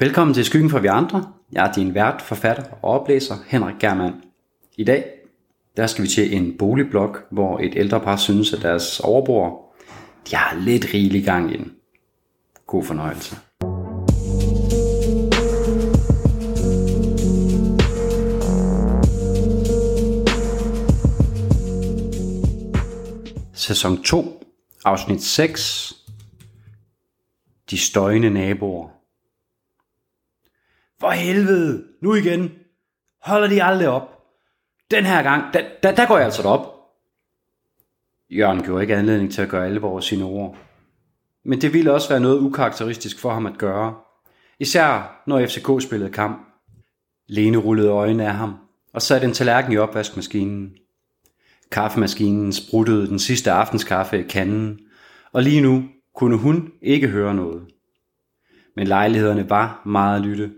Velkommen til Skyggen for vi andre. Jeg er din vært, forfatter og oplæser, Henrik Germand. I dag der skal vi til en boligblok, hvor et ældre par synes, at deres overboer de har lidt rigelig gang i den. God fornøjelse. Sæson 2, afsnit 6. De støjende naboer. For helvede, nu igen. Holder de aldrig op. Den her gang, da, da, der går jeg altså op. Jørgen gjorde ikke anledning til at gøre alvor af sine ord. Men det ville også være noget ukarakteristisk for ham at gøre. Især når FCK spillede kamp. Lene rullede øjnene af ham og satte en tallerken i opvaskemaskinen. Kaffemaskinen spruttede den sidste aftenskaffe i kanden, og lige nu kunne hun ikke høre noget. Men lejlighederne var meget lytte,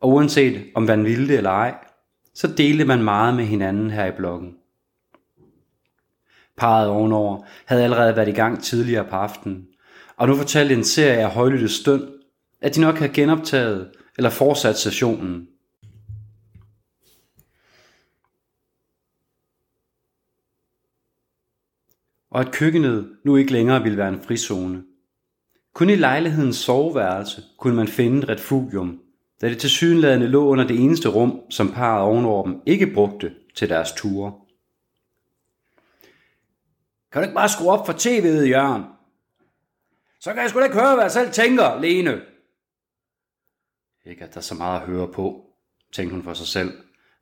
og uanset om man ville det eller ej, så delte man meget med hinanden her i blokken. Parret ovenover havde allerede været i gang tidligere på aftenen, og nu fortalte en serie af højlytte støn, at de nok havde genoptaget eller fortsat sessionen. Og at køkkenet nu ikke længere ville være en frizone. Kun i lejlighedens soveværelse kunne man finde et refugium, da det tilsyneladende lå under det eneste rum, som parret ovenover dem ikke brugte til deres ture. Kan du ikke bare skrue op for tv'et, Jørgen? Så kan jeg sgu da ikke høre, hvad jeg selv tænker, Lene. Ikke at der er så meget at høre på, tænkte hun for sig selv,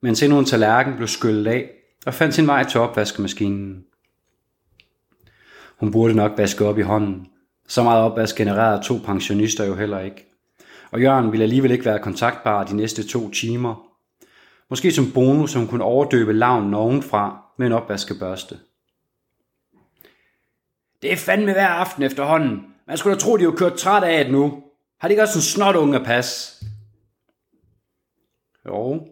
mens endnu en tallerken blev skyllet af og fandt sin vej til opvaskemaskinen. Hun burde nok vaske op i hånden. Så meget opvask genererede to pensionister jo heller ikke. Og Jørgen ville alligevel ikke være kontaktbar de næste to timer. Måske som bonus, som kunne overdøbe lavnen ovenfra med en opvaskebørste. Det er fandme hver aften efterhånden. Man skulle da tro, de er jo kørt træt af det nu. Har de ikke også en snot unge at passe? Jo,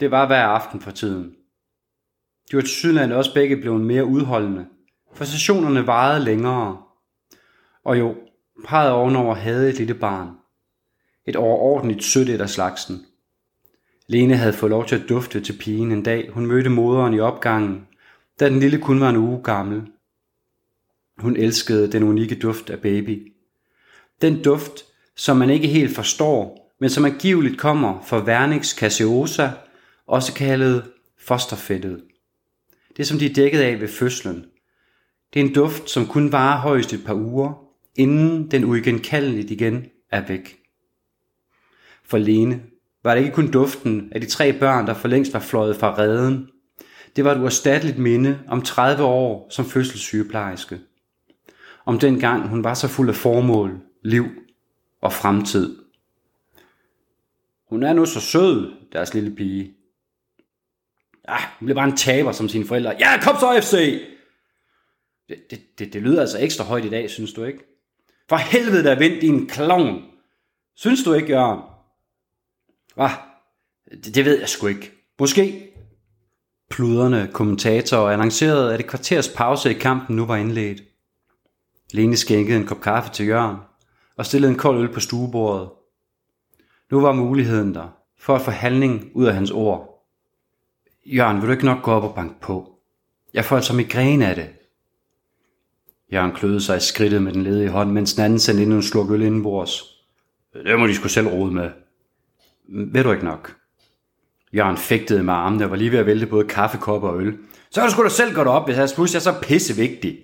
det var hver aften for tiden. De var til Sydland også begge blevet mere udholdende, for sessionerne varede længere. Og jo, parret ovenover havde et lille barn. Et overordentligt sødt et af slagsen. Lene havde fået lov til at dufte til pigen en dag, hun mødte moderen i opgangen, da den lille kun var en uge gammel. Hun elskede den unikke duft af baby. Den duft, som man ikke helt forstår, men som angiveligt kommer fra Vernix caseosa, også kaldet fosterfættet. Det som de er dækket af ved fødslen. Det er en duft, som kun varer højst et par uger, inden den uigenkaldeligt igen er væk. For Lene var det ikke kun duften af de tre børn, der for længst var fløjet fra redden. Det var et uerstatteligt minde om 30 år som fødselssygeplejerske om den gang hun var så fuld af formål, liv og fremtid. Hun er nu så sød, deres lille pige. Ja, hun bliver bare en taber som sine forældre. Ja, kom så FC! Det, det, det, det lyder altså ekstra højt i dag, synes du ikke? For helvede der vind, din klovn! Synes du ikke, Jørgen? Hvad? Det, det ved jeg sgu ikke. Måske. Pluderne kommentatorer annoncerede, at et kvarters pause i kampen nu var indledt. Lene skænkede en kop kaffe til Jørgen og stillede en kold øl på stuebordet. Nu var muligheden der for at få handling ud af hans ord. Jørgen, vil du ikke nok gå op og banke på? Jeg får altså migræne af det. Jørgen kløede sig i skridtet med den ledige hånd, mens den anden sendte endnu en sluk øl indenbords. Det må de skulle selv rode med. Ved du ikke nok? Jørgen fægtede med armene og var lige ved at vælte både kaffekopper og øl. Så kan du sgu da selv gå op, hvis jeg pludselig er så pissevigtig.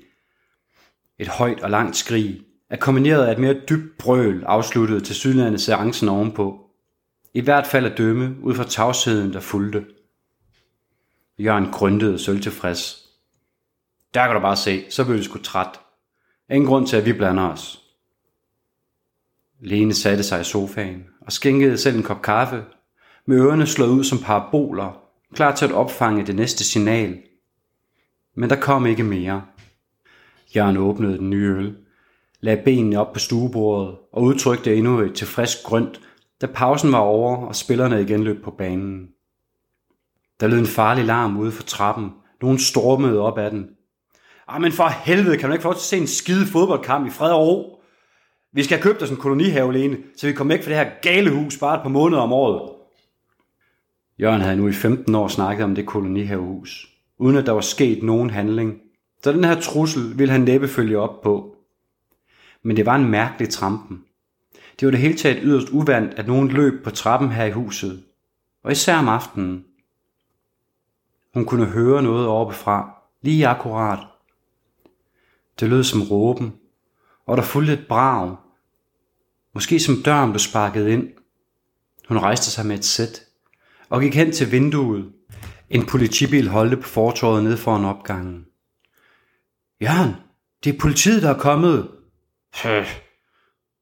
Et højt og langt skrig, kombineret af et mere dybt brøl, afsluttede til sydlandet seancen ovenpå. I hvert fald at dømme ud fra tavsheden, der fulgte. Jørgen grøntede sølv tilfreds. Der kan du bare se, så blev det sgu træt. Ingen grund til, at vi blander os. Lene satte sig i sofaen og skænkede selv en kop kaffe, med ørerne slået ud som paraboler, klar til at opfange det næste signal. Men der kom ikke mere. Jørgen åbnede den nye øl, lagde benene op på stuebordet og udtrykte endnu et tilfreds grønt, da pausen var over og spillerne igen løb på banen. Der lød en farlig larm ude for trappen. Nogen stormede op ad den. Ah, men for helvede, kan du ikke få til at se en skide fodboldkamp i fred og ro? Vi skal have købt os en kolonihave, Lene, så vi kommer væk fra det her gale hus bare et par måneder om året. Jørgen havde nu i 15 år snakket om det kolonihavehus, uden at der var sket nogen handling. Så den her trussel ville han næppe følge op på. Men det var en mærkelig trampen. Det var det hele taget yderst uvandt, at nogen løb på trappen her i huset. Og især om aftenen. Hun kunne høre noget oppefra, lige akkurat. Det lød som råben, og der fulgte et brag. Måske som døren blev sparket ind. Hun rejste sig med et sæt og gik hen til vinduet. En politibil holdte på fortorvet ned foran opgangen. Jørgen, det er politiet, der er kommet.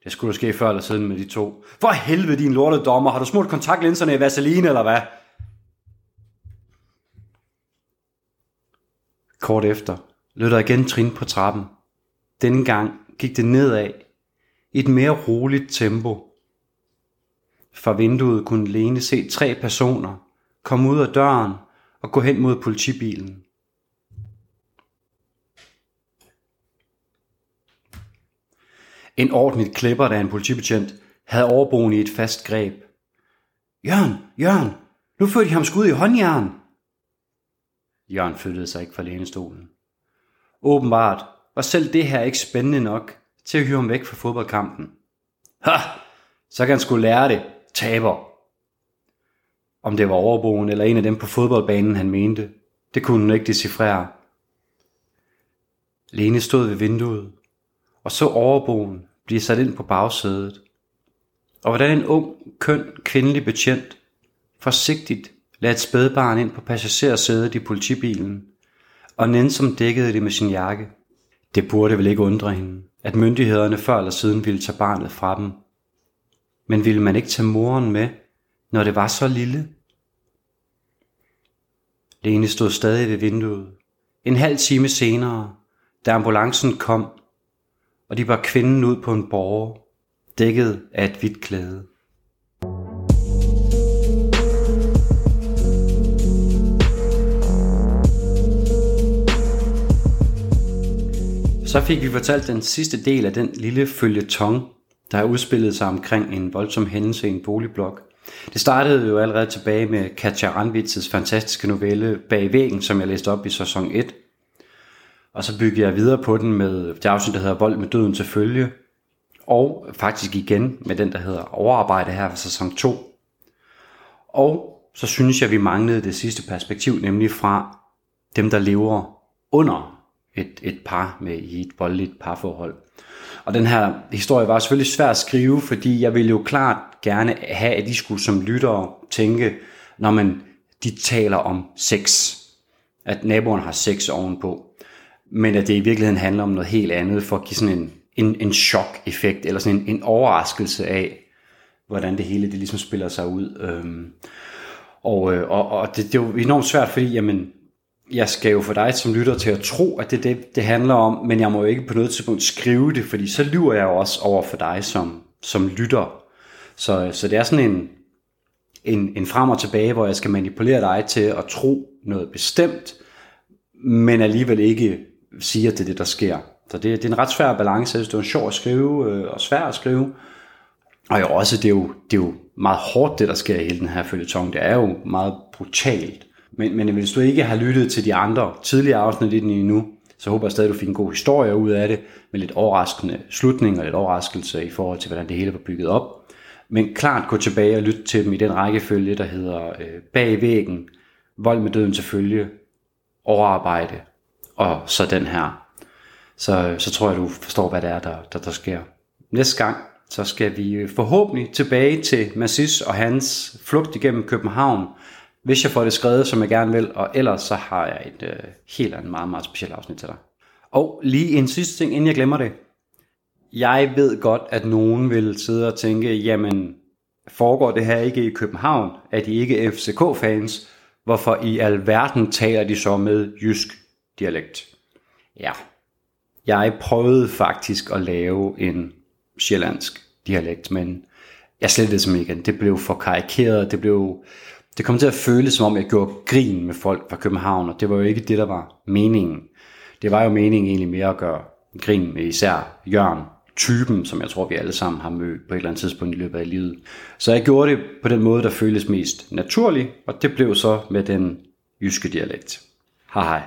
Det skulle ske før eller siden med de to. For helvede, din lorte dommer. Har du smurt kontaktlinserne i vaseline, eller hvad? Kort efter lød der igen trin på trappen. Denne gang gik det nedad et mere roligt tempo. Fra vinduet kunne Lene se tre personer komme ud af døren og gå hen mod politibilen. En ordentligt klipper, der en politibetjent, havde overboen i et fast greb. Jørgen, Jørgen, nu førte de ham skud i håndjern. Jørgen flyttede sig ikke fra lænestolen. Åbenbart var selv det her ikke spændende nok til at hyre ham væk fra fodboldkampen. Ha! Så kan han skulle lære det, taber. Om det var overboen eller en af dem på fodboldbanen, han mente, det kunne hun ikke decifrere. Lene stod ved vinduet og så overboen blive sat ind på bagsædet. Og hvordan en ung, køn, kvindelig betjent forsigtigt lagde et spædbarn ind på passagersædet i politibilen, og nænsom dækkede det med sin jakke. Det burde vel ikke undre hende, at myndighederne før eller siden ville tage barnet fra dem. Men ville man ikke tage moren med, når det var så lille? Lene stod stadig ved vinduet. En halv time senere, da ambulancen kom, og de var kvinden ud på en borger, dækket af et hvidt klæde. Så fik vi fortalt den sidste del af den lille følgetong, der har udspillet sig omkring en voldsom hændelse i en boligblok. Det startede jo allerede tilbage med Katja Ranvitzes fantastiske novelle Bag væggen, som jeg læste op i sæson 1. Og så byggede jeg videre på den med det afsnit, der hedder Vold med døden til følge. Og faktisk igen med den, der hedder Overarbejde her for sæson 2. Og så synes jeg, vi manglede det sidste perspektiv, nemlig fra dem, der lever under et, et par med i et voldeligt parforhold. Og den her historie var selvfølgelig svær at skrive, fordi jeg ville jo klart gerne have, at de skulle som lyttere tænke, når man de taler om sex, at naboen har sex ovenpå, men at det i virkeligheden handler om noget helt andet, for at give sådan en, en, en chok-effekt, eller sådan en, en overraskelse af, hvordan det hele det ligesom spiller sig ud. Øhm, og, øh, og, og det, det er jo enormt svært, fordi jamen, jeg skal jo få dig som lytter til at tro, at det er det, det handler om, men jeg må jo ikke på noget tidspunkt skrive det, fordi så lyver jeg jo også over for dig som, som lytter. Så, så det er sådan en, en, en frem og tilbage, hvor jeg skal manipulere dig til at tro noget bestemt, men alligevel ikke sige, at det er det, der sker. Så det, det er en ret svær balance. Jeg synes, det er sjovt at skrive, øh, og svært at skrive. Og jo også, det er jo, det er jo meget hårdt, det der sker i hele den her følgetong. Det er jo meget brutalt. Men, men hvis du ikke har lyttet til de andre tidligere afsnit i den endnu, så håber jeg stadig, at du fik en god historie ud af det, med lidt overraskende slutning og lidt overraskelse i forhold til, hvordan det hele var bygget op. Men klart gå tilbage og lytte til dem i den rækkefølge, der hedder øh, Bag væggen, Vold med døden til følge, Overarbejde, og så den her. Så, så tror jeg, du forstår, hvad det er, der, der, der sker. Næste gang, så skal vi øh, forhåbentlig tilbage til Massis og hans flugt igennem København, hvis jeg får det skrevet, som jeg gerne vil, og ellers så har jeg et øh, helt andet meget, meget specielt afsnit til dig. Og lige en sidste ting, inden jeg glemmer det. Jeg ved godt, at nogen vil sidde og tænke, jamen, foregår det her ikke i København? Er de ikke FCK-fans? Hvorfor i alverden taler de så med jysk dialekt? Ja, jeg prøvede faktisk at lave en sjællandsk dialekt, men jeg slettede det som igen. Det blev for karikeret, det blev det kom til at føles som om, jeg gjorde grin med folk fra København, og det var jo ikke det, der var meningen. Det var jo meningen egentlig mere at gøre grin med især Jørgen typen, som jeg tror, vi alle sammen har mødt på et eller andet tidspunkt i løbet af livet. Så jeg gjorde det på den måde, der føltes mest naturlig, og det blev så med den jyske dialekt. Hej hej.